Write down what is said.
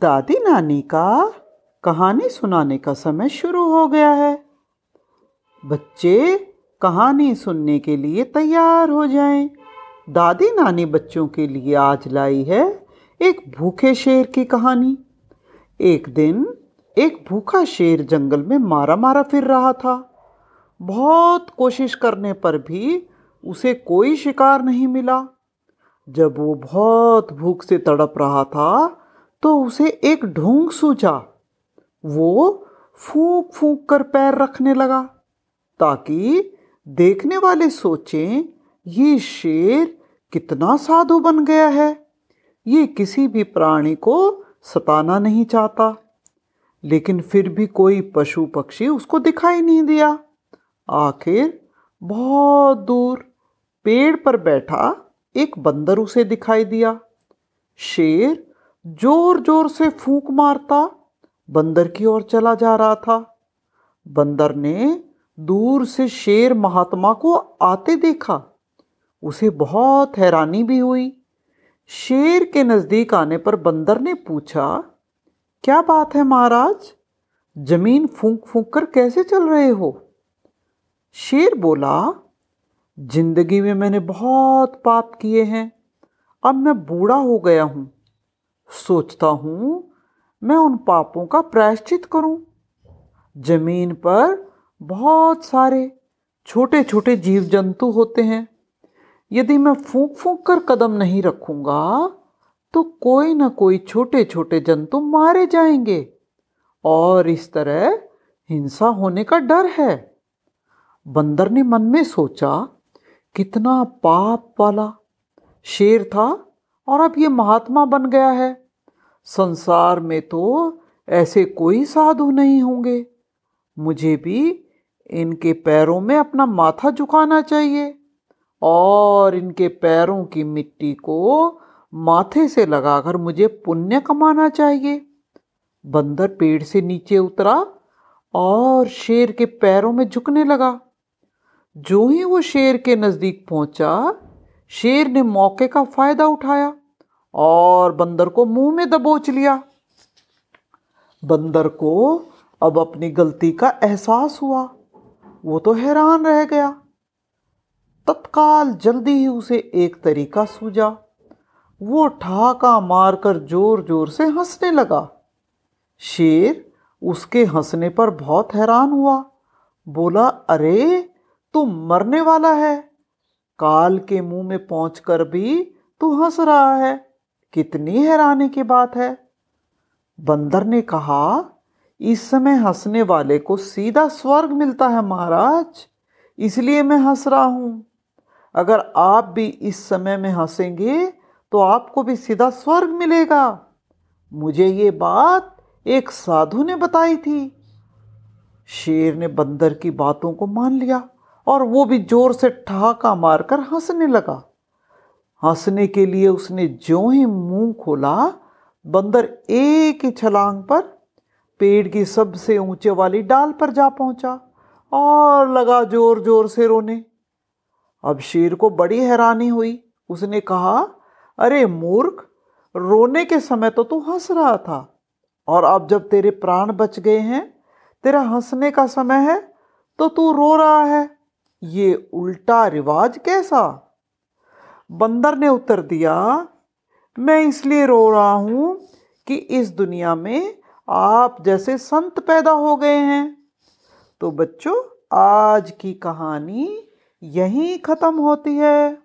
दादी नानी का कहानी सुनाने का समय शुरू हो गया है। बच्चे कहानी सुनने के लिए तैयार हो जाएँ। दादी नानी बच्चों के लिए आज लाई है एक भूखे शेर की कहानी। एक दिन एक भूखा शेर जंगल में मारा मारा फिर रहा था। बहुत कोशिश करने पर भी उसे कोई शिकार नहीं मिला। जब वो बहुत भूख से तड़प रहा था तो उसे एक ढोंग सूझा। वो फूंक फूंक कर पैर रखने लगा, ताकि देखने वाले सोचें, ये शेर कितना साधु बन गया है। ये किसी भी प्राणी को सताना नहीं चाहता। लेकिन फिर भी कोई पशु पक्षी उसको दिखाई नहीं दिया। आखिर बहुत दूर पेड़ पर बैठा एक बंदर उसे दिखाई दिया। शेर ज़ोर ज़ोर से फूंक मारता, बंदर की ओर चला जा रहा था। बंदर ने दूर से शेर महात्मा को आते देखा। उसे बहुत हैरानी भी हुई। शेर के नज़दीक आने पर बंदर ने पूछा, क्या बात है महाराज? ज़मीन फूंक फूंक कर कैसे चल रहे हो? शेर बोला, ज़िंदगी में मैंने बहुत पाप किए हैं। अब मैं बूढ़ा हो गया हूँ। सोचता हूँ, मैं उन पापों का प्रायश्चित करूँ। ज़मीन पर बहुत सारे छोटे छोटे जीव जंतु होते हैं। यदि मैं फूंक फूंक कर कदम नहीं रखूँगा तो कोई ना कोई छोटे छोटे जंतु मारे जाएँगे। और इस तरह हिंसा होने का डर है। बंदर ने मन में सोचा, कितना पाप वाला शेर था और अब ये महात्मा बन गया है। संसार में तो ऐसे कोई साधु नहीं होंगे। मुझे भी इनके पैरों में अपना माथा झुकाना चाहिए और इनके पैरों की मिट्टी को माथे से लगाकर मुझे पुण्य कमाना चाहिए। बंदर पेड़ से नीचे उतरा और शेर के पैरों में झुकने लगा। जो ही वो शेर के नज़दीक पहुँचा, शेर ने मौके का फ़ायदा उठाया। और बंदर को मुँह में दबोच लिया। बंदर को अब अपनी गलती का एहसास हुआ। वो तो हैरान रह गया। तत्काल जल्दी ही उसे एक तरीका सूझा। वो ठहाका मारकर ज़ोर ज़ोर से हंसने लगा। शेर उसके हंसने पर बहुत हैरान हुआ। बोला, अरे, तू मरने वाला है। काल के मुँह में पहुंचकर भी तू हंस रहा है। कितनी हैरानी की बात है। बंदर ने कहा, इस समय हंसने वाले को सीधा स्वर्ग मिलता है, महाराज। इसलिए मैं हंस रहा हूँ। अगर आप भी इस समय में हंसेंगे तो आपको भी सीधा स्वर्ग मिलेगा। मुझे ये बात एक साधु ने बताई थी। शेर ने बंदर की बातों को मान लिया और वो भी ज़ोर से ठहाका मारकर हंसने लगा। हंसने के लिए उसने जो ही मुँह खोला, बंदर एक ही छलांग पर पेड़ की सबसे ऊँचे वाली डाल पर जा पहुँचा और लगा ज़ोर ज़ोर से रोने। अब शेर को बड़ी हैरानी हुई। उसने कहा, अरे मूर्ख, रोने के समय तो तू हंस रहा था और अब जब तेरे प्राण बच गए हैं, तेरा हंसने का समय है तो तू रो रहा है। ये उल्टा रिवाज कैसा? बंदर ने उत्तर दिया, मैं इसलिए रो रहा हूँ कि इस दुनिया में आप जैसे संत पैदा हो गए हैं। तो बच्चों, आज की कहानी यहीं ख़त्म होती है।